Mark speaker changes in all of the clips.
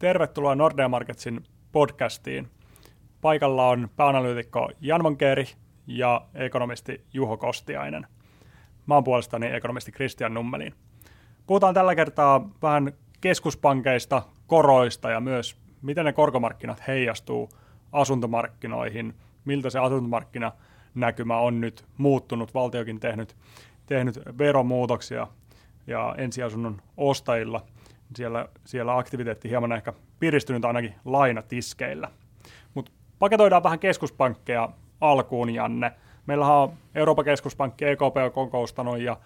Speaker 1: Tervetuloa Nordea Marketsin podcastiin. Paikalla on pääanalyytikko Jan Monkeri ja ekonomisti Juho Kostiainen. Mä oon puolestani ekonomisti Christian Nummelin. Puhutaan tällä kertaa vähän keskuspankeista, koroista ja myös miten ne korkomarkkinat heijastuu asuntomarkkinoihin, miltä se asuntomarkkinanäkymä on nyt muuttunut. Valtiokin tehnyt, tehnyt veromuutoksia ja ensiasunnon ostajilla siellä, siellä aktiviteetti hieman ehkä piristynyt ainakin lainatiskeillä. Mutta paketoidaan vähän keskuspankkeja alkuun, Janne. Meillähän on Euroopan keskuspankki EKP on kokoustanut ja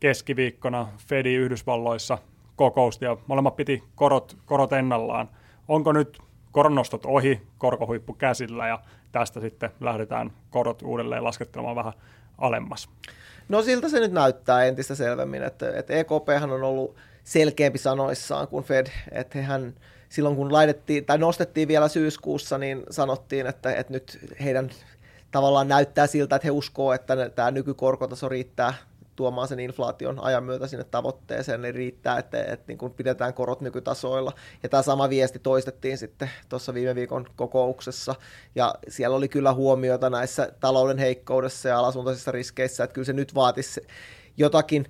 Speaker 1: keskiviikkona Fedi Yhdysvalloissa kokousti ja molemmat piti korot, korot ennallaan. Onko nyt koronnostot ohi, korkohuippu käsillä ja tästä sitten lähdetään korot uudelleen laskettelemaan vähän alemmas?
Speaker 2: No siltä se nyt näyttää entistä selvemmin, että, että EKP on ollut selkeämpi sanoissaan kuin Fed, että hehän silloin kun laitettiin, tai nostettiin vielä syyskuussa, niin sanottiin, että, että nyt heidän tavallaan näyttää siltä, että he uskoo, että tämä nykykorkotaso riittää tuomaan sen inflaation ajan myötä sinne tavoitteeseen, niin riittää, että, että niin kuin pidetään korot nykytasoilla. Ja tämä sama viesti toistettiin sitten tuossa viime viikon kokouksessa, ja siellä oli kyllä huomiota näissä talouden heikkoudessa ja alasuuntaisissa riskeissä, että kyllä se nyt vaatisi jotakin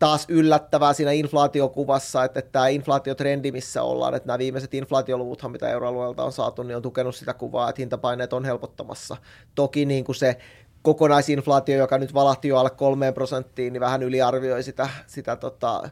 Speaker 2: taas yllättävää siinä inflaatiokuvassa, että, että tämä inflaatiotrendi, missä ollaan, että nämä viimeiset inflaatioluvuthan, mitä euroalueelta on saatu, niin on tukenut sitä kuvaa, että hintapaineet on helpottamassa. Toki niin kuin se kokonaisinflaatio, joka nyt valahti jo alle kolmeen prosenttiin, niin vähän yliarvioi sitä, sitä tota,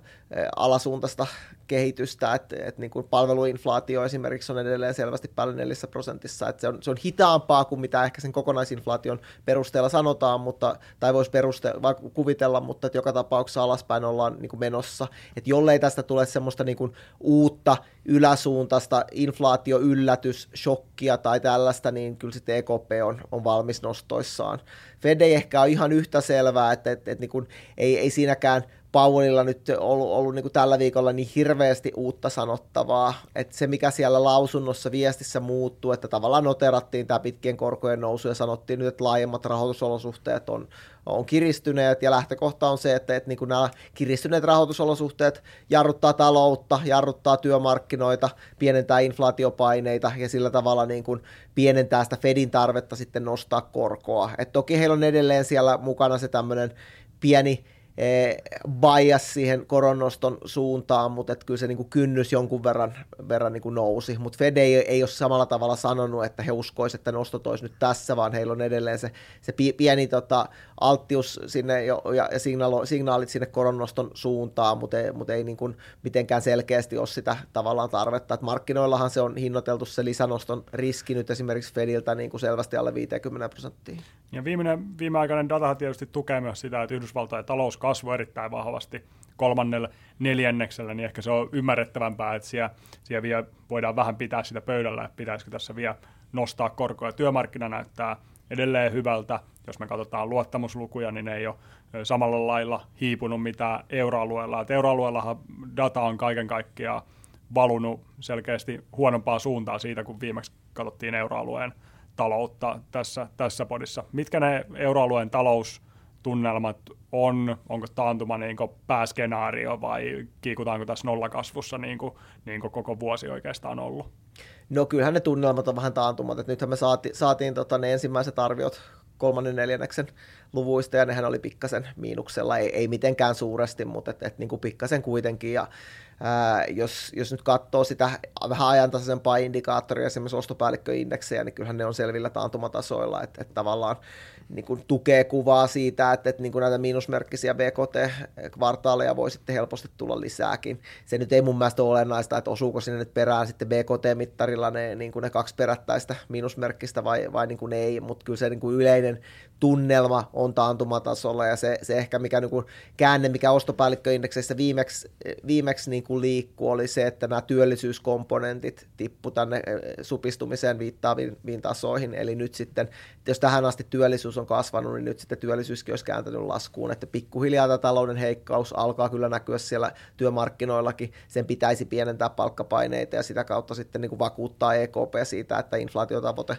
Speaker 2: alasuuntaista kehitystä, että, että niin kuin palveluinflaatio esimerkiksi on edelleen selvästi päälle neljässä prosentissa, että se on, se on hitaampaa kuin mitä ehkä sen kokonaisinflaation perusteella sanotaan, mutta, tai voisi peruste- kuvitella, mutta että joka tapauksessa alaspäin ollaan niin kuin menossa, että jollei tästä tule semmoista niin kuin uutta yläsuuntaista inflaatioyllätys, shokkia tai tällaista, niin kyllä sitten EKP on, on valmis nostoissaan. Fed ei ehkä ole ihan yhtä selvää, että, että, että niin kuin, ei, ei siinäkään – Powellilla nyt ollut, ollut niin kuin tällä viikolla niin hirveästi uutta sanottavaa, että se mikä siellä lausunnossa viestissä muuttuu, että tavallaan noterattiin tämä pitkien korkojen nousu ja sanottiin nyt, että laajemmat rahoitusolosuhteet on, on kiristyneet ja lähtökohta on se, että, että niin kuin nämä kiristyneet rahoitusolosuhteet jarruttaa taloutta, jarruttaa työmarkkinoita, pienentää inflaatiopaineita ja sillä tavalla niin kuin pienentää sitä Fedin tarvetta sitten nostaa korkoa. Et toki heillä on edelleen siellä mukana se tämmöinen pieni bias siihen koronnoston suuntaan, mutta että kyllä se niin kuin kynnys jonkun verran, verran niin kuin nousi. Mutta Fed ei, ei ole samalla tavalla sanonut, että he uskoisivat, että nostot olisi nyt tässä, vaan heillä on edelleen se, se pieni tota, alttius sinne jo, ja, ja signaalo, signaalit sinne koronnoston suuntaan, mutta ei, mutta ei niin kuin mitenkään selkeästi ole sitä tavallaan tarvetta. Et markkinoillahan se on hinnoiteltu se lisänoston riski nyt esimerkiksi Fediltä niin kuin selvästi alle 50 prosenttia.
Speaker 1: Ja viimeinen, viimeaikainen data tietysti tukee myös sitä, että Yhdysvaltain talous kasvoi erittäin vahvasti kolmannella neljänneksellä, niin ehkä se on ymmärrettävämpää, että siellä, siellä vielä voidaan vähän pitää sitä pöydällä, että pitäisikö tässä vielä nostaa korkoja. Työmarkkina näyttää edelleen hyvältä. Jos me katsotaan luottamuslukuja, niin ne ei ole samalla lailla hiipunut mitä euroalueella. Et euroalueellahan data on kaiken kaikkiaan valunut selkeästi huonompaa suuntaa siitä, kun viimeksi katsottiin euroalueen taloutta tässä, tässä podissa. Mitkä ne euroalueen taloustunnelmat on? Onko taantuma niin pääskenaario vai kiikutaanko tässä nollakasvussa niin kuin, niin kuin koko vuosi oikeastaan ollut?
Speaker 2: No kyllähän ne tunnelmat on vähän taantumat. että nythän me saati, saatiin tota, ne ensimmäiset arviot kolmannen neljänneksen luvuista, ja nehän oli pikkasen miinuksella, ei, ei mitenkään suuresti, mutta et, et, niin kuin pikkasen kuitenkin, ja jos, jos nyt katsoo sitä vähän ajantasaisempaa indikaattoria, esimerkiksi ostopäällikköindeksejä, niin kyllähän ne on selvillä taantumatasoilla, että et tavallaan niin kuin tukee kuvaa siitä, että, että niin kuin näitä miinusmerkkisiä BKT-kvartaaleja voi sitten helposti tulla lisääkin. Se nyt ei mun mielestä ole olennaista, että osuuko sinne nyt perään sitten BKT-mittarilla ne, niin kuin ne kaksi perättäistä miinusmerkkistä vai, vai niin kuin ei, mutta kyllä se niin kuin yleinen tunnelma on taantumatasolla ja se, se ehkä mikä niin kuin käänne, mikä ostopäällikköindekseissä viimeksi, viimeksi niin kuin liikkuu, oli se, että nämä työllisyyskomponentit tippu tänne supistumiseen viittaaviin tasoihin, eli nyt sitten, jos tähän asti työllisyys on kasvanut, niin nyt sitten työllisyyskin olisi kääntänyt laskuun, että pikkuhiljaa tämä talouden heikkaus alkaa kyllä näkyä siellä työmarkkinoillakin, sen pitäisi pienentää palkkapaineita ja sitä kautta sitten niin kuin vakuuttaa EKP siitä, että inflaatiotavoite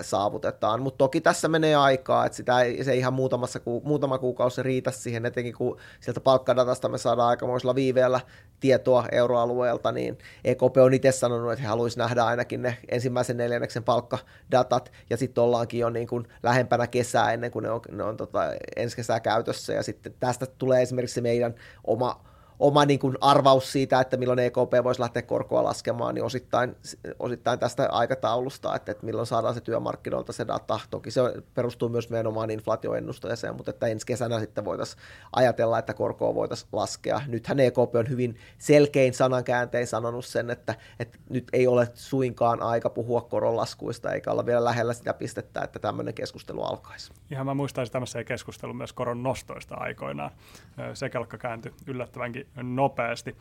Speaker 2: saavutetaan, mutta toki tässä menee aikaa, että sitä ei, se ihan muutamassa ku, muutama kuukausi riitä siihen, etenkin kun sieltä palkkadatasta me saadaan aikamoisella viiveellä tietoa euroalueelta, niin EKP on itse sanonut, että he haluaisivat nähdä ainakin ne ensimmäisen neljänneksen palkkadatat, ja sitten ollaankin jo niin kuin lähempänä kesää ennen kuin ne on, ne on tota, ensi kesää käytössä, ja sitten tästä tulee esimerkiksi meidän oma oma niin kuin arvaus siitä, että milloin EKP voisi lähteä korkoa laskemaan, niin osittain, osittain tästä aikataulusta, että, että milloin saadaan se työmarkkinoilta se data. Toki se perustuu myös meidän omaan inflaatioennusteeseen, mutta että ensi kesänä sitten voitaisiin ajatella, että korkoa voitaisiin laskea. Nythän EKP on hyvin selkein sanankääntein sanonut sen, että, että nyt ei ole suinkaan aika puhua koronlaskuista, eikä olla vielä lähellä sitä pistettä, että tämmöinen keskustelu alkaisi.
Speaker 1: Ihan mä muistaisin tämmöisen keskustelun myös koron nostoista aikoinaan. Se kelkka kääntyi yllättävänkin nopeasti.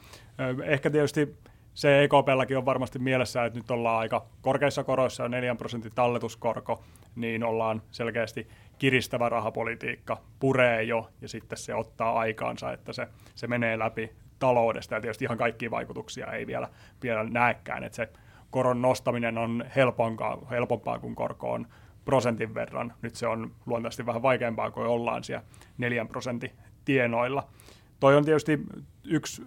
Speaker 1: Ehkä tietysti se EKPlläkin on varmasti mielessä, että nyt ollaan aika korkeissa koroissa ja 4 prosentin talletuskorko, niin ollaan selkeästi kiristävä rahapolitiikka puree jo ja sitten se ottaa aikaansa, että se, se menee läpi taloudesta ja tietysti ihan kaikkia vaikutuksia ei vielä, vielä näekään, että se koron nostaminen on helpompaa, helpompaa kuin korko on prosentin verran. Nyt se on luontaisesti vähän vaikeampaa, kuin ollaan siellä 4 prosentin tienoilla. Toi on tietysti yksi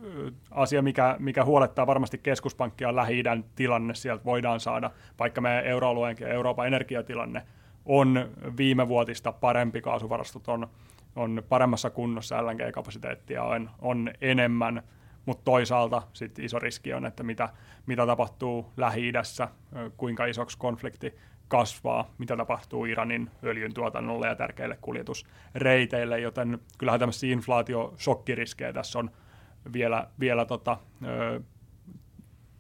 Speaker 1: asia, mikä, mikä huolettaa varmasti keskuspankkia lähi tilanne. Sieltä voidaan saada, vaikka meidän euroalueen ja Euroopan energiatilanne on viime vuotista parempi, kaasuvarastot on, on paremmassa kunnossa, LNG-kapasiteettia on, on enemmän, mutta toisaalta sit iso riski on, että mitä, mitä tapahtuu lähi kuinka isoksi konflikti kasvaa, mitä tapahtuu Iranin öljyn tuotannolle ja tärkeille kuljetusreiteille, joten kyllähän tämmöisiä inflaatio-shokkiriskejä tässä on vielä, vielä tota, ö,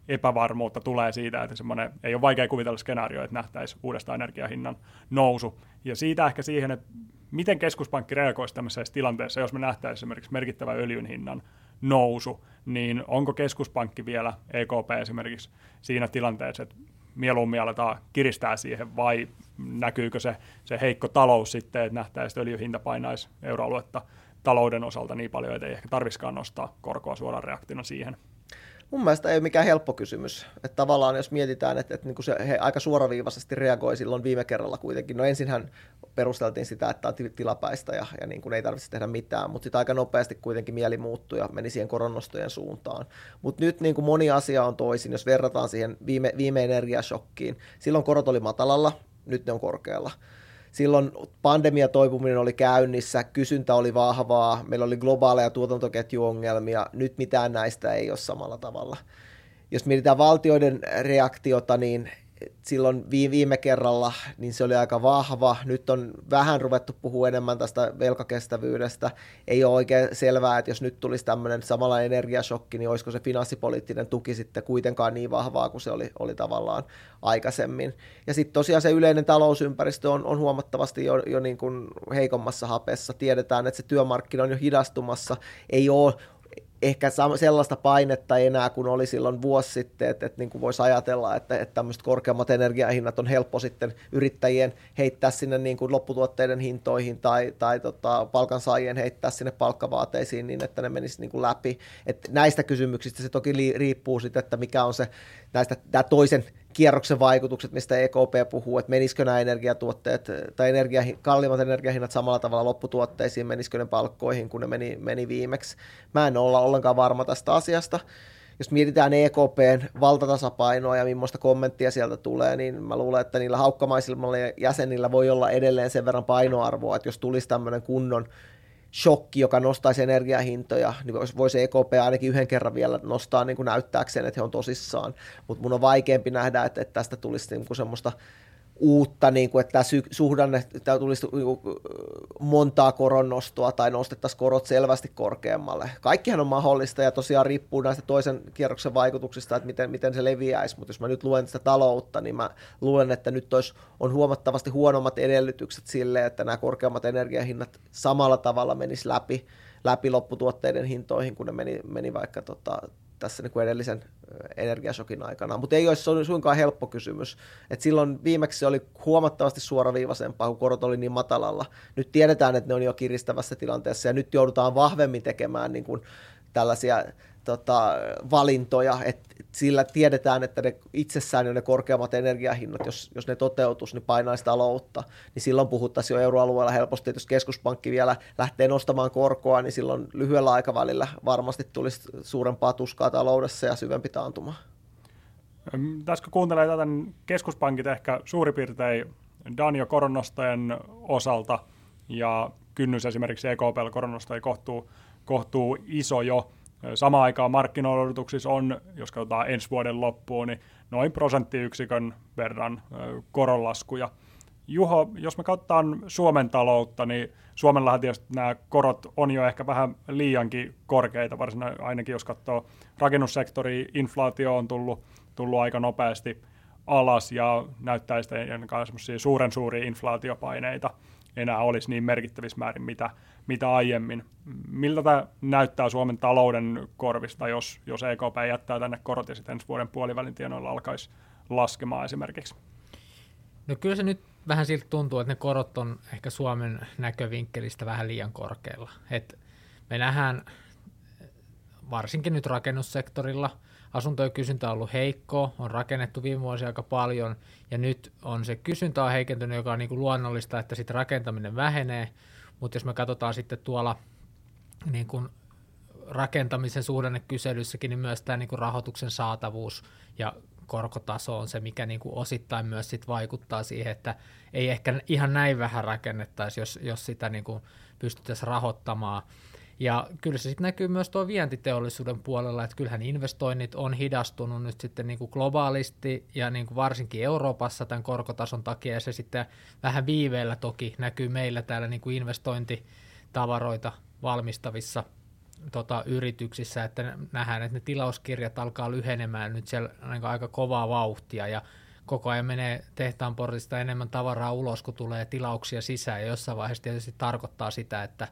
Speaker 1: epävarmuutta tulee siitä, että semmoinen, ei ole vaikea kuvitella skenaario, että nähtäisiin uudestaan energiahinnan nousu. Ja siitä ehkä siihen, että miten keskuspankki reagoisi tämmöisessä tilanteessa, jos me nähtäisiin esimerkiksi merkittävä öljyn hinnan nousu, niin onko keskuspankki vielä, EKP esimerkiksi, siinä tilanteessa, että mieluummin aletaan kiristää siihen, vai näkyykö se, se heikko talous sitten, että nähtäisiin, että öljyhinta painaisi euroaluetta talouden osalta niin paljon, että ei ehkä tarviskaan nostaa korkoa suoraan reaktiona siihen.
Speaker 2: Mun mielestä ei ole mikään helppo kysymys. Että tavallaan jos mietitään, että, että niin kuin se, he aika suoraviivaisesti reagoi silloin viime kerralla kuitenkin. No ensinhän perusteltiin sitä, että on tilapäistä ja, ja niin kuin ei tarvitse tehdä mitään, mutta sitten aika nopeasti kuitenkin mieli muuttui ja meni siihen koronnostojen suuntaan. Mutta nyt niin kuin moni asia on toisin, jos verrataan siihen viime, viime energiashokkiin. Silloin korot oli matalalla, nyt ne on korkealla silloin pandemiatoipuminen oli käynnissä, kysyntä oli vahvaa, meillä oli globaaleja tuotantoketjuongelmia, nyt mitään näistä ei ole samalla tavalla. Jos mietitään valtioiden reaktiota, niin silloin viime kerralla niin se oli aika vahva. Nyt on vähän ruvettu puhua enemmän tästä velkakestävyydestä. Ei ole oikein selvää, että jos nyt tulisi tämmöinen samalla energiashokki, niin olisiko se finanssipoliittinen tuki sitten kuitenkaan niin vahvaa kuin se oli, oli tavallaan aikaisemmin. Ja sitten tosiaan se yleinen talousympäristö on, on huomattavasti jo, jo niin kuin heikommassa hapessa. Tiedetään, että se työmarkkina on jo hidastumassa. Ei ole ehkä sellaista painetta enää kuin oli silloin vuosi sitten, että, että niin kuin voisi ajatella, että, että tämmöiset korkeammat energiahinnat on helppo sitten yrittäjien heittää sinne niin kuin lopputuotteiden hintoihin tai, tai tota, palkansaajien heittää sinne palkkavaateisiin niin, että ne menisi niin kuin läpi. Näistä kysymyksistä se toki riippuu sitten, että mikä on se näistä tämä toisen kierroksen vaikutukset, mistä EKP puhuu, että menisikö nämä energiatuotteet tai energia, kalliimmat energiahinnat samalla tavalla lopputuotteisiin, menisikö ne palkkoihin, kun ne meni, meni viimeksi. Mä en olla ollenkaan varma tästä asiasta. Jos mietitään EKPn valtatasapainoa ja millaista kommenttia sieltä tulee, niin mä luulen, että niillä haukkamaisilla jäsenillä voi olla edelleen sen verran painoarvoa, että jos tulisi tämmöinen kunnon shokki, joka nostaisi energiahintoja, niin voisi EKP ainakin yhden kerran vielä nostaa niin kuin näyttääkseen, että he on tosissaan. Mutta mun on vaikeampi nähdä, että, että tästä tulisi niin kuin semmoista uutta, niin kuin, että tämä suhdanne tämä tulisi niinku, montaa koronnostoa tai nostettaisiin korot selvästi korkeammalle. Kaikkihan on mahdollista ja tosiaan riippuu näistä toisen kierroksen vaikutuksista, että miten, miten se leviäisi, mutta jos mä nyt luen sitä taloutta, niin mä luen, että nyt olisi, on huomattavasti huonommat edellytykset sille, että nämä korkeammat energiahinnat samalla tavalla menis läpi, läpi lopputuotteiden hintoihin, kun ne meni, meni vaikka tota, tässä niin kuin edellisen energiasokin aikana, mutta ei olisi suinkaan helppo kysymys. Et silloin viimeksi se oli huomattavasti suoraviivaisempaa, kun korot oli niin matalalla. Nyt tiedetään, että ne on jo kiristävässä tilanteessa ja nyt joudutaan vahvemmin tekemään niin kuin tällaisia tota, valintoja, että sillä tiedetään, että ne itsessään jo ne korkeammat energiahinnat, jos, jos ne toteutus, niin painaisi taloutta, niin silloin puhuttaisiin jo euroalueella helposti, että jos keskuspankki vielä lähtee nostamaan korkoa, niin silloin lyhyellä aikavälillä varmasti tulisi suurempaa tuskaa taloudessa ja syvempi taantuma.
Speaker 1: Tässä kun kuuntelee tätä, niin keskuspankit ehkä suurin piirtein Danio koronastojen osalta ja kynnys esimerkiksi EKP koronastojen kohtuu, kohtuu iso jo, Samaan aikaan markkinoidutuksissa on, jos katsotaan ensi vuoden loppuun, niin noin prosenttiyksikön verran koronlaskuja. Juho, jos me katsotaan Suomen taloutta, niin Suomellahan tietysti nämä korot on jo ehkä vähän liiankin korkeita, varsinkin ainakin jos katsoo rakennussektori, inflaatio on tullut, tullut aika nopeasti alas ja näyttää sitten suuren suuria inflaatiopaineita enää olisi niin merkittävissä määrin, mitä, mitä aiemmin. Miltä tämä näyttää Suomen talouden korvista, jos, jos EKP jättää tänne korot ja sitten ensi vuoden puolivälin tienoilla alkaisi laskemaan esimerkiksi?
Speaker 3: No kyllä se nyt vähän siltä tuntuu, että ne korot on ehkä Suomen näkövinkkelistä vähän liian korkealla. Et me nähdään varsinkin nyt rakennussektorilla – asuntojen kysyntä on ollut heikko, on rakennettu viime vuosia aika paljon, ja nyt on se kysyntä on heikentynyt, joka on niin kuin luonnollista, että sitten rakentaminen vähenee, mutta jos me katsotaan sitten tuolla niin kuin rakentamisen suhdannekyselyssäkin, niin myös tämä niin kuin rahoituksen saatavuus ja korkotaso on se, mikä niin kuin osittain myös sit vaikuttaa siihen, että ei ehkä ihan näin vähän rakennettaisi, jos, jos sitä niin kuin pystyttäisiin rahoittamaan. Ja kyllä se sitten näkyy myös tuo vientiteollisuuden puolella, että kyllähän investoinnit on hidastunut nyt sitten niin kuin globaalisti ja niin kuin varsinkin Euroopassa tämän korkotason takia, ja se sitten vähän viiveellä toki näkyy meillä täällä niin kuin investointitavaroita valmistavissa tota, yrityksissä, että nähdään, että ne tilauskirjat alkaa lyhenemään nyt siellä niin aika kovaa vauhtia, ja koko ajan menee tehtaan portista enemmän tavaraa ulos, kun tulee tilauksia sisään, ja jossain vaiheessa tietysti tarkoittaa sitä, että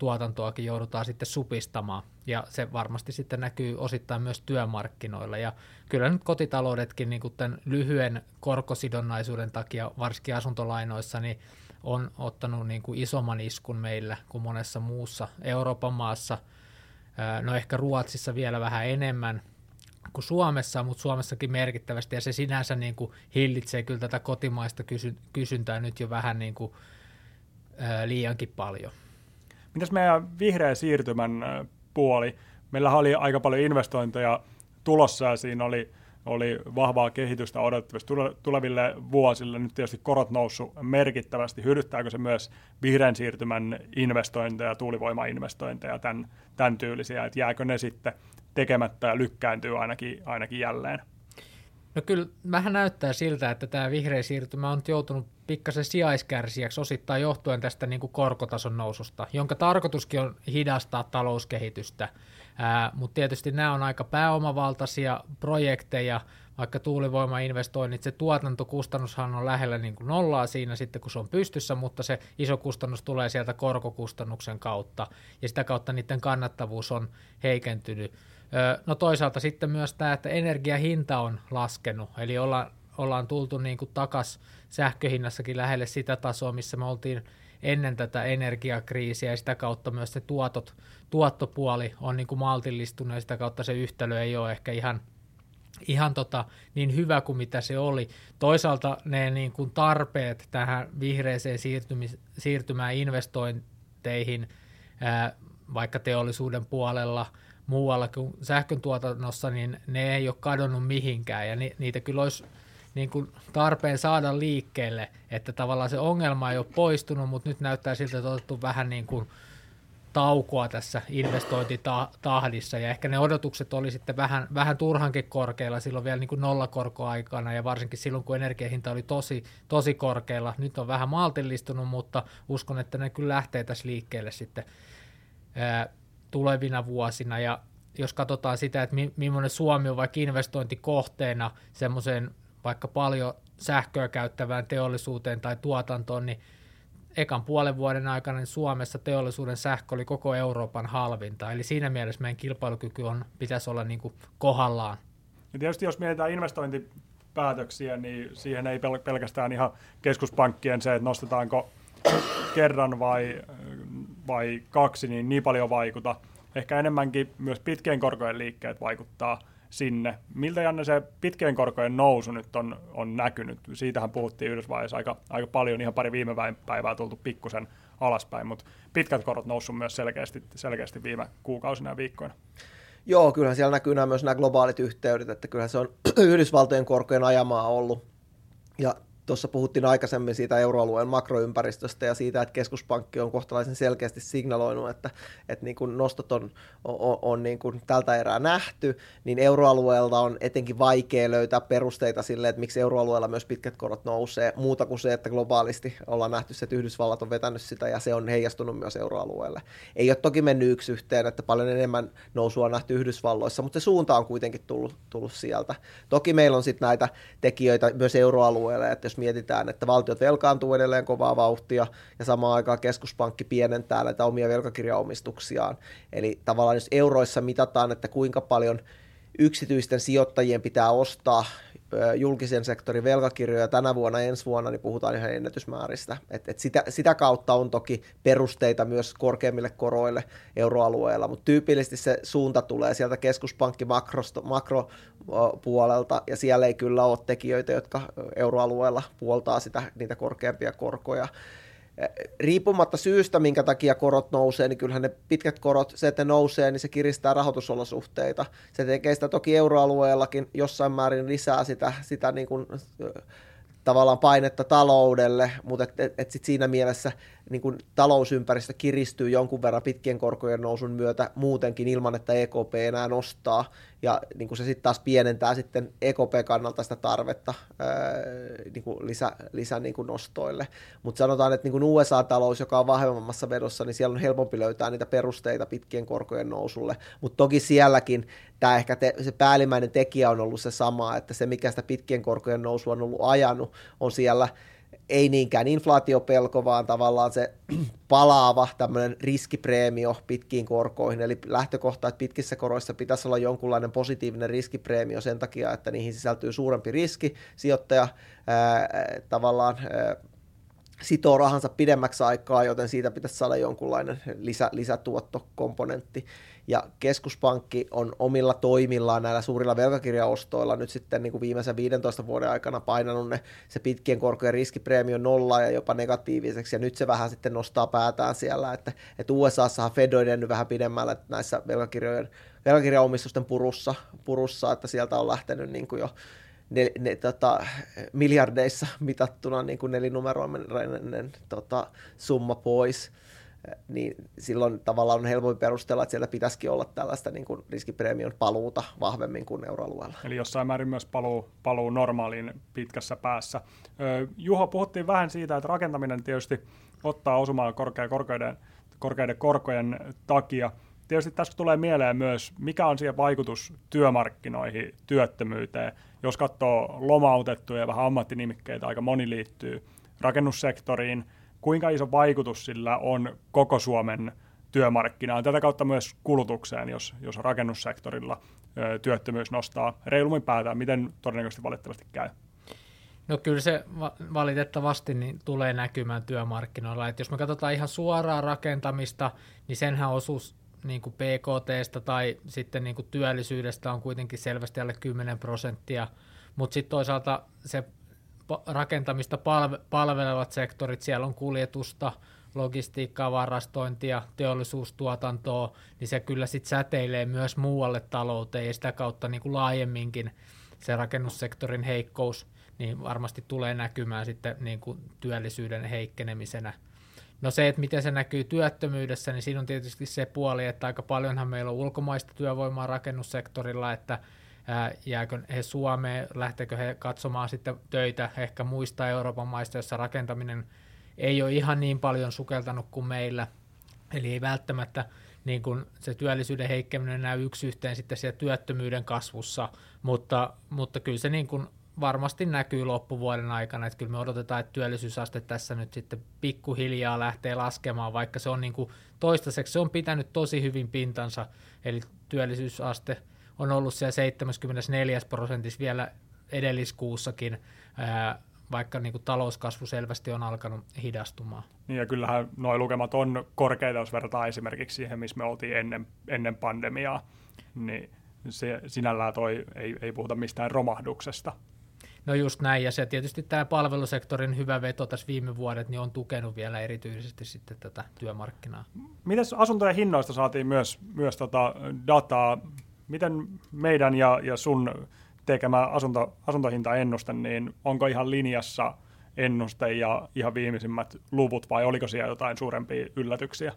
Speaker 3: tuotantoakin joudutaan sitten supistamaan, ja se varmasti sitten näkyy osittain myös työmarkkinoilla, ja kyllä nyt kotitaloudetkin niin kuin tämän lyhyen korkosidonnaisuuden takia, varsinkin asuntolainoissa, niin on ottanut niin kuin isomman iskun meillä kuin monessa muussa Euroopan maassa, no ehkä Ruotsissa vielä vähän enemmän kuin Suomessa, mutta Suomessakin merkittävästi, ja se sinänsä niin kuin hillitsee kyllä tätä kotimaista kysyntää nyt jo vähän niin kuin, liiankin paljon.
Speaker 1: Mitäs meidän vihreä siirtymän puoli? Meillä oli aika paljon investointeja tulossa ja siinä oli, oli vahvaa kehitystä odotettavasti tuleville vuosille. Nyt tietysti korot noussut merkittävästi. Hyödyttääkö se myös vihreän siirtymän investointeja, tuulivoimainvestointeja, tämän, tämän tyylisiä, että jääkö ne sitten tekemättä ja lykkääntyy ainakin, ainakin jälleen?
Speaker 3: No kyllä vähän näyttää siltä, että tämä vihreä siirtymä on joutunut pikkasen sijaiskärsijäksi osittain johtuen tästä niin kuin korkotason noususta, jonka tarkoituskin on hidastaa talouskehitystä. Mutta tietysti nämä on aika pääomavaltaisia projekteja, vaikka tuulivoimainvestoinnit, se tuotantokustannushan on lähellä niin kuin nollaa siinä sitten, kun se on pystyssä, mutta se iso kustannus tulee sieltä korkokustannuksen kautta, ja sitä kautta niiden kannattavuus on heikentynyt. No toisaalta sitten myös tämä, että energiahinta on laskenut, eli ollaan, ollaan tultu niin kuin takas sähköhinnassakin lähelle sitä tasoa, missä me oltiin ennen tätä energiakriisiä ja sitä kautta myös se tuotot, tuottopuoli on niin kuin maltillistunut ja sitä kautta se yhtälö ei ole ehkä ihan, ihan tota, niin hyvä kuin mitä se oli. Toisaalta ne niin kuin tarpeet tähän vihreeseen siirtymään investointeihin, ää, vaikka teollisuuden puolella – muualla kuin sähkön tuotannossa, niin ne ei ole kadonnut mihinkään ja ni, niitä kyllä olisi niin kuin tarpeen saada liikkeelle, että tavallaan se ongelma ei ole poistunut, mutta nyt näyttää siltä, että on otettu vähän niin kuin taukoa tässä investointitahdissa ja ehkä ne odotukset oli sitten vähän, vähän turhankin korkeilla silloin vielä niin kuin nollakorkoaikana ja varsinkin silloin, kun energiahinta oli tosi, tosi korkeilla. Nyt on vähän maltillistunut, mutta uskon, että ne kyllä lähtee tässä liikkeelle sitten tulevina vuosina ja jos katsotaan sitä, että millainen Suomi on vaikka investointikohteena semmoiseen vaikka paljon sähköä käyttävään teollisuuteen tai tuotantoon, niin ekan puolen vuoden aikana niin Suomessa teollisuuden sähkö oli koko Euroopan halvinta. Eli siinä mielessä meidän kilpailukyky on, pitäisi olla niin kuin kohdallaan.
Speaker 1: Ja tietysti jos mietitään investointipäätöksiä, niin siihen ei pelkästään ihan keskuspankkien se, että nostetaanko kerran vai, vai kaksi, niin niin paljon vaikuta. ehkä enemmänkin myös pitkien korkojen liikkeet vaikuttaa sinne. Miltä Janne se pitkien korkojen nousu nyt on, on näkynyt? Siitähän puhuttiin Yhdysvalloissa aika, aika paljon, ihan pari viime päivää tultu pikkusen alaspäin, mutta pitkät korot noussut myös selkeästi, selkeästi viime kuukausina ja viikkoina.
Speaker 2: Joo, kyllähän siellä näkyy nämä myös nämä globaalit yhteydet, että kyllähän se on Yhdysvaltojen korkojen ajamaa ollut. Ja Tuossa puhuttiin aikaisemmin siitä euroalueen makroympäristöstä ja siitä, että keskuspankki on kohtalaisen selkeästi signaloinut, että, että niin kuin nostot on, on, on niin kuin tältä erää nähty, niin euroalueelta on etenkin vaikea löytää perusteita sille, että miksi euroalueella myös pitkät korot nousee, muuta kuin se, että globaalisti ollaan nähty se, että Yhdysvallat on vetänyt sitä ja se on heijastunut myös euroalueelle. Ei ole toki mennyt yksi yhteen, että paljon enemmän nousua on nähty Yhdysvalloissa, mutta se suunta on kuitenkin tullut, tullut sieltä. Toki meillä on sitten näitä tekijöitä myös euroalueelle, että jos mietitään, että valtiot velkaantuu edelleen kovaa vauhtia ja samaan aikaan keskuspankki pienentää näitä omia velkakirjaomistuksiaan. Eli tavallaan jos euroissa mitataan, että kuinka paljon yksityisten sijoittajien pitää ostaa julkisen sektorin velkakirjoja tänä vuonna ensi vuonna, niin puhutaan ihan ennätysmääristä. Et, et sitä, sitä kautta on toki perusteita myös korkeimmille koroille euroalueella, mutta tyypillisesti se suunta tulee sieltä keskuspankki makropuolelta, ja siellä ei kyllä ole tekijöitä, jotka euroalueella puoltaa sitä, niitä korkeampia korkoja riippumatta syystä, minkä takia korot nousee, niin kyllähän ne pitkät korot, se, että ne nousee, niin se kiristää rahoitusolosuhteita. Se tekee sitä toki euroalueellakin jossain määrin lisää sitä, sitä niin kuin, tavallaan painetta taloudelle, mutta et, et, et sit siinä mielessä niin kun talousympäristö kiristyy jonkun verran pitkien korkojen nousun myötä muutenkin ilman, että EKP enää nostaa, ja niin kuin se sitten taas pienentää sitten EKP-kannalta sitä tarvetta ää, niin kuin lisä, lisä niin kuin nostoille. Mutta sanotaan, että niin kuin USA-talous, joka on vahvemmassa vedossa, niin siellä on helpompi löytää niitä perusteita pitkien korkojen nousulle, mutta toki sielläkin tämä ehkä te, se päällimmäinen tekijä on ollut se sama, että se mikä sitä pitkien korkojen nousua on ollut ajanut, on siellä ei niinkään inflaatiopelko, vaan tavallaan se palaava tämmöinen riskipreemio pitkiin korkoihin, eli lähtökohta, että pitkissä koroissa pitäisi olla jonkunlainen positiivinen riskipreemio sen takia, että niihin sisältyy suurempi riski, sijoittaja ää, tavallaan ää, sitoo rahansa pidemmäksi aikaa, joten siitä pitäisi saada jonkunlainen lisä, lisätuottokomponentti. Ja keskuspankki on omilla toimillaan näillä suurilla velkakirjaostoilla nyt sitten niin kuin viimeisen 15 vuoden aikana painanut ne, se pitkien korkojen riskipreemion nolla ja jopa negatiiviseksi, ja nyt se vähän sitten nostaa päätään siellä, että, että USAssahan Fed on edennyt vähän pidemmällä näissä velkakirjojen, velkakirjaomistusten purussa, purussa, että sieltä on lähtenyt niin kuin jo ne, ne, tota, miljardeissa mitattuna niin kuin nelinumeroinen tota, summa pois niin silloin tavallaan on helpompi perustella, että siellä pitäisikin olla tällaista niin kuin riskipreemion paluuta vahvemmin kuin euroalueella.
Speaker 1: Eli jossain määrin myös paluu, paluu normaaliin pitkässä päässä. Juho, puhuttiin vähän siitä, että rakentaminen tietysti ottaa osumaan korkeiden, korkeiden korkojen takia. Tietysti tässä tulee mieleen myös, mikä on siihen vaikutus työmarkkinoihin, työttömyyteen. Jos katsoo lomautettuja ja vähän ammattinimikkeitä, aika moni liittyy rakennussektoriin – kuinka iso vaikutus sillä on koko Suomen työmarkkinaan, tätä kautta myös kulutukseen, jos, jos rakennussektorilla ö, työttömyys nostaa reilummin päätään, miten todennäköisesti valitettavasti käy?
Speaker 3: No kyllä se valitettavasti niin tulee näkymään työmarkkinoilla. Et jos me katsotaan ihan suoraa rakentamista, niin senhän osuus niin kuin PKTstä tai sitten niin kuin työllisyydestä on kuitenkin selvästi alle 10 prosenttia, mutta sitten toisaalta se rakentamista palve- palvelevat sektorit, siellä on kuljetusta, logistiikkaa, varastointia, teollisuustuotantoa, niin se kyllä sitten säteilee myös muualle talouteen ja sitä kautta niin kuin laajemminkin se rakennussektorin heikkous niin varmasti tulee näkymään sitten niin kuin työllisyyden heikkenemisenä. No se, että miten se näkyy työttömyydessä, niin siinä on tietysti se puoli, että aika paljonhan meillä on ulkomaista työvoimaa rakennussektorilla, että jääkö he Suomeen, lähteekö he katsomaan sitten töitä ehkä muista Euroopan maista, joissa rakentaminen ei ole ihan niin paljon sukeltanut kuin meillä. Eli ei välttämättä niin kuin se työllisyyden heikkeminen näy yksi yhteen sitten siellä työttömyyden kasvussa, mutta, mutta kyllä se niin kuin varmasti näkyy loppuvuoden aikana, että kyllä me odotetaan, että työllisyysaste tässä nyt sitten pikkuhiljaa lähtee laskemaan, vaikka se on niin kuin toistaiseksi se on pitänyt tosi hyvin pintansa, eli työllisyysaste on ollut siellä 74 prosentissa vielä edelliskuussakin, vaikka niin kuin talouskasvu selvästi on alkanut hidastumaan.
Speaker 1: Niin ja kyllähän nuo lukemat on korkeita, jos verrataan esimerkiksi siihen, missä me oltiin ennen, ennen pandemiaa, niin se sinällään toi ei, ei puhuta mistään romahduksesta.
Speaker 3: No just näin, ja se tietysti tämä palvelusektorin hyvä veto tässä viime vuodet niin on tukenut vielä erityisesti sitten tätä työmarkkinaa.
Speaker 1: Miten asuntojen hinnoista saatiin myös, myös tota dataa? Miten meidän ja, ja sun tekemä asunto, asuntohintaennuste, niin onko ihan linjassa ennuste ja ihan viimeisimmät luvut vai oliko siellä jotain suurempia yllätyksiä?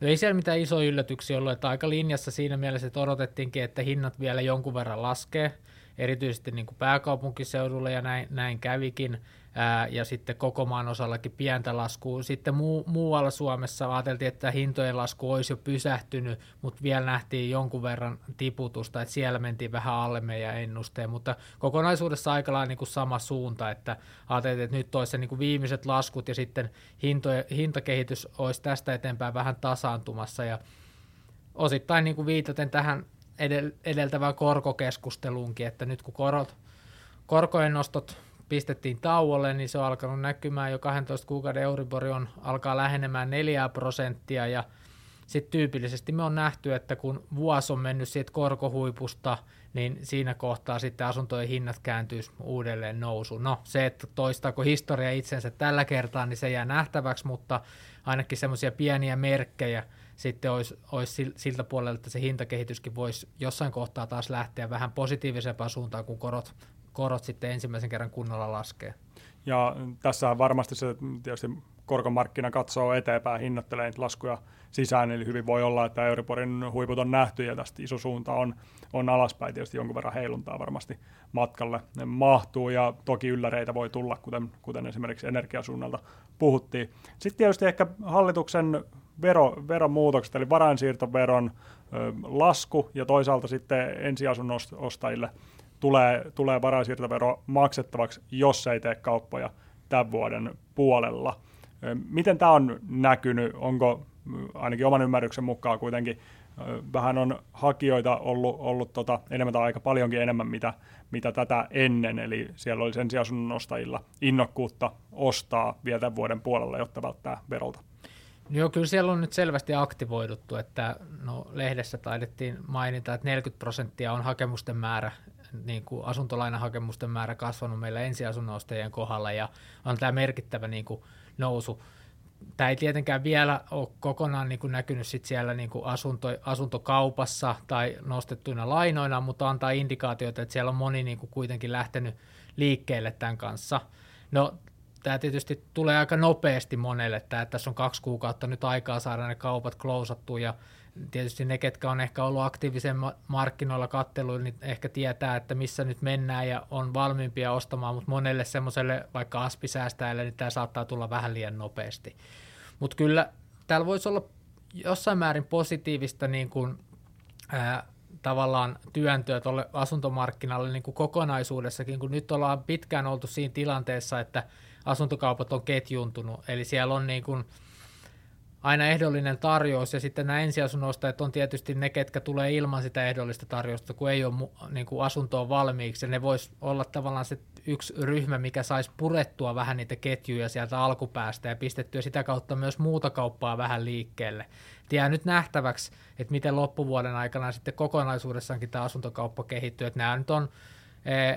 Speaker 3: No ei siellä mitään isoja yllätyksiä ollut, että aika linjassa siinä mielessä, että odotettiinkin, että hinnat vielä jonkun verran laskee, erityisesti niin kuin pääkaupunkiseudulla ja näin, näin kävikin. Ää, ja sitten koko maan osallakin pientä laskua. Sitten muu, muualla Suomessa ajateltiin, että hintojen lasku olisi jo pysähtynyt, mutta vielä nähtiin jonkun verran tiputusta, että siellä mentiin vähän alle meidän ennusteen, mutta kokonaisuudessa aika lailla niin kuin sama suunta, että ajateltiin, että nyt olisi niin kuin viimeiset laskut ja sitten hinto, hintakehitys olisi tästä eteenpäin vähän tasaantumassa. Ja osittain niin kuin viitaten tähän edeltävään korkokeskusteluunkin, että nyt kun korot, korkojen nostot pistettiin tauolle, niin se on alkanut näkymään jo 12 kuukauden Euribori on alkaa lähenemään 4 prosenttia ja sitten tyypillisesti me on nähty, että kun vuosi on mennyt siitä korkohuipusta, niin siinä kohtaa sitten asuntojen hinnat kääntyisi uudelleen nousuun. No se, että toistaako historia itsensä tällä kertaa, niin se jää nähtäväksi, mutta ainakin semmoisia pieniä merkkejä sitten olisi, olisi siltä puolelta, että se hintakehityskin voisi jossain kohtaa taas lähteä vähän positiivisempaan suuntaan, kun korot korot sitten ensimmäisen kerran kunnolla laskee.
Speaker 1: Ja tässä varmasti se tietysti korkomarkkina katsoo eteenpäin, hinnoittelee niitä laskuja sisään, eli hyvin voi olla, että Euriborin huiput on nähty ja tästä iso suunta on, on alaspäin, tietysti jonkun verran heiluntaa varmasti matkalle ne mahtuu ja toki ylläreitä voi tulla, kuten, kuten esimerkiksi energiasuunnalta puhuttiin. Sitten tietysti ehkä hallituksen vero, veromuutokset, eli varainsiirtoveron lasku ja toisaalta sitten ensiasunnon ostajille tulee, tulee varainsiirtovero maksettavaksi, jos ei tee kauppoja tämän vuoden puolella. Miten tämä on näkynyt? Onko ainakin oman ymmärryksen mukaan kuitenkin vähän on hakijoita ollut, ollut tota, enemmän tai aika paljonkin enemmän, mitä, mitä tätä ennen, eli siellä oli sen sijaan ostajilla innokkuutta ostaa vielä tämän vuoden puolella, jotta välttää verolta.
Speaker 3: Joo, kyllä siellä on nyt selvästi aktivoiduttu, että no, lehdessä taidettiin mainita, että 40 prosenttia on hakemusten määrä niin kuin asuntolainahakemusten määrä kasvanut meillä ensiasunnostajien kohdalla ja on tämä merkittävä niin kuin nousu. Tämä ei tietenkään vielä ole kokonaan niin kuin näkynyt sit siellä niin kuin asunto, asuntokaupassa tai nostettuina lainoina, mutta antaa indikaatioita, että siellä on moni niin kuin kuitenkin lähtenyt liikkeelle tämän kanssa. No tämä tietysti tulee aika nopeasti monelle, että tässä on kaksi kuukautta nyt aikaa saada ne kaupat klousattu ja tietysti ne, ketkä on ehkä ollut aktiivisen markkinoilla katteluilla, niin ehkä tietää, että missä nyt mennään ja on valmiimpia ostamaan, mutta monelle semmoiselle vaikka aspisäästäjälle, niin tämä saattaa tulla vähän liian nopeasti. Mutta kyllä täällä voisi olla jossain määrin positiivista niin kuin, ää, tavallaan työntöä tuolle asuntomarkkinalle niin kuin kokonaisuudessakin, kun nyt ollaan pitkään oltu siinä tilanteessa, että asuntokaupat on ketjuntunut, eli siellä on niin kuin, aina ehdollinen tarjous, ja sitten nämä ensiasunnostajat on tietysti ne, ketkä tulee ilman sitä ehdollista tarjousta, kun ei ole niin kuin asuntoa valmiiksi, ja ne voisi olla tavallaan se yksi ryhmä, mikä saisi purettua vähän niitä ketjuja sieltä alkupäästä ja pistettyä sitä kautta myös muuta kauppaa vähän liikkeelle. Jää nyt nähtäväksi, että miten loppuvuoden aikana sitten kokonaisuudessaankin tämä asuntokauppa kehittyy, että nämä nyt on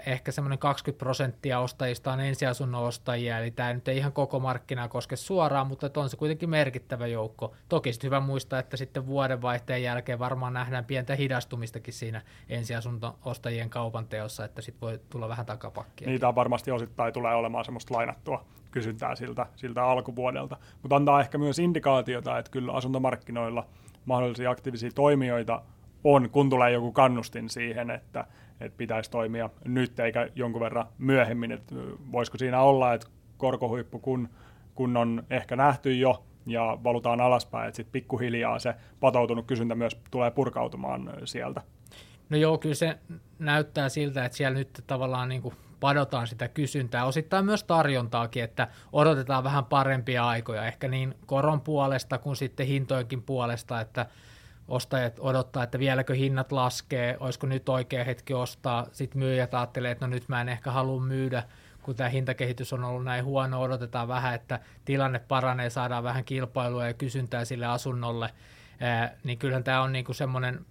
Speaker 3: ehkä semmoinen 20 prosenttia ostajista on ensiasunnon ostajia, eli tämä nyt ei ihan koko markkinaa koske suoraan, mutta on se kuitenkin merkittävä joukko. Toki sitten hyvä muistaa, että sitten vuodenvaihteen jälkeen varmaan nähdään pientä hidastumistakin siinä ensiasunnon ostajien kaupan teossa, että sitten voi tulla vähän takapakkia.
Speaker 1: Niitä varmasti osittain tulee olemaan semmoista lainattua kysyntää siltä, siltä alkuvuodelta, mutta antaa ehkä myös indikaatiota, että kyllä asuntomarkkinoilla mahdollisia aktiivisia toimijoita on, kun tulee joku kannustin siihen, että että pitäisi toimia nyt eikä jonkun verran myöhemmin. Että voisiko siinä olla, että korkohuippu, kun, kun on ehkä nähty jo ja valutaan alaspäin, että sitten pikkuhiljaa se patoutunut kysyntä myös tulee purkautumaan sieltä.
Speaker 3: No joo, kyllä se näyttää siltä, että siellä nyt tavallaan niin kuin padotaan sitä kysyntää, osittain myös tarjontaakin, että odotetaan vähän parempia aikoja, ehkä niin koron puolesta kuin sitten hintojenkin puolesta, että ostajat odottaa, että vieläkö hinnat laskee, olisiko nyt oikea hetki ostaa, sitten myyjät ajattelee, että no nyt mä en ehkä halua myydä, kun tämä hintakehitys on ollut näin huono, odotetaan vähän, että tilanne paranee, saadaan vähän kilpailua ja kysyntää sille asunnolle, niin kyllähän tämä on niinku semmoinen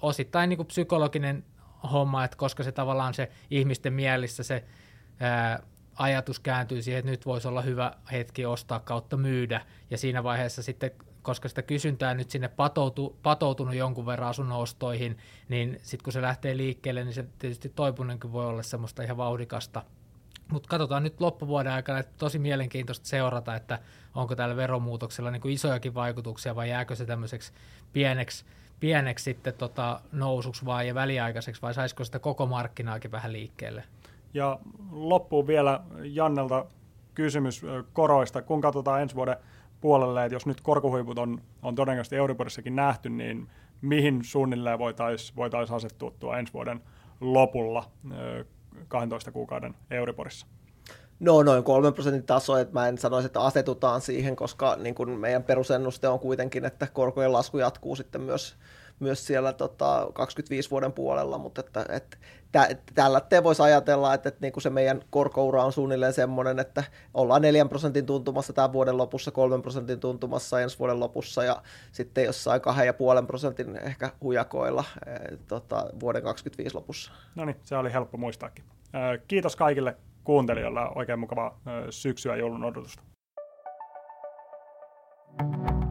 Speaker 3: osittain niinku psykologinen homma, että koska se tavallaan se ihmisten mielissä se ää, ajatus kääntyy siihen, että nyt voisi olla hyvä hetki ostaa kautta myydä, ja siinä vaiheessa sitten koska sitä kysyntää nyt sinne patoutu, patoutunut jonkun verran asunnon ostoihin, niin sitten kun se lähtee liikkeelle, niin se tietysti toipunenkin voi olla semmoista ihan vauhdikasta. Mutta katsotaan nyt loppuvuoden aikana, että tosi mielenkiintoista seurata, että onko tällä veromuutoksella niin kuin isojakin vaikutuksia vai jääkö se tämmöiseksi pieneksi, pieneksi sitten tota nousuksi vai ja väliaikaiseksi vai saisiko sitä koko markkinaakin vähän liikkeelle?
Speaker 1: Ja loppuun vielä Jannelta kysymys koroista. Kun katsotaan ensi vuoden puolelle, että jos nyt korkohuiput on, on todennäköisesti Euriborissakin nähty, niin mihin suunnilleen voitaisiin voitais asettua tuo ensi vuoden lopulla 12 kuukauden Euriborissa?
Speaker 2: No noin 3 prosentin taso, että mä en sanoisi, että asetutaan siihen, koska niin kun meidän perusennuste on kuitenkin, että korkojen lasku jatkuu sitten myös myös siellä tota, 25 vuoden puolella, mutta että, että tällä te voisi ajatella, että, että niin kuin se meidän korkoura on suunnilleen semmoinen, että ollaan 4 prosentin tuntumassa tämän vuoden lopussa, 3 prosentin tuntumassa ensi vuoden lopussa ja sitten jossain 2,5 prosentin ehkä hujakoilla e, tota, vuoden 25 lopussa.
Speaker 1: No niin, se oli helppo muistaakin. Kiitos kaikille kuuntelijoille, oikein mukavaa syksyä joulun odotusta. thank you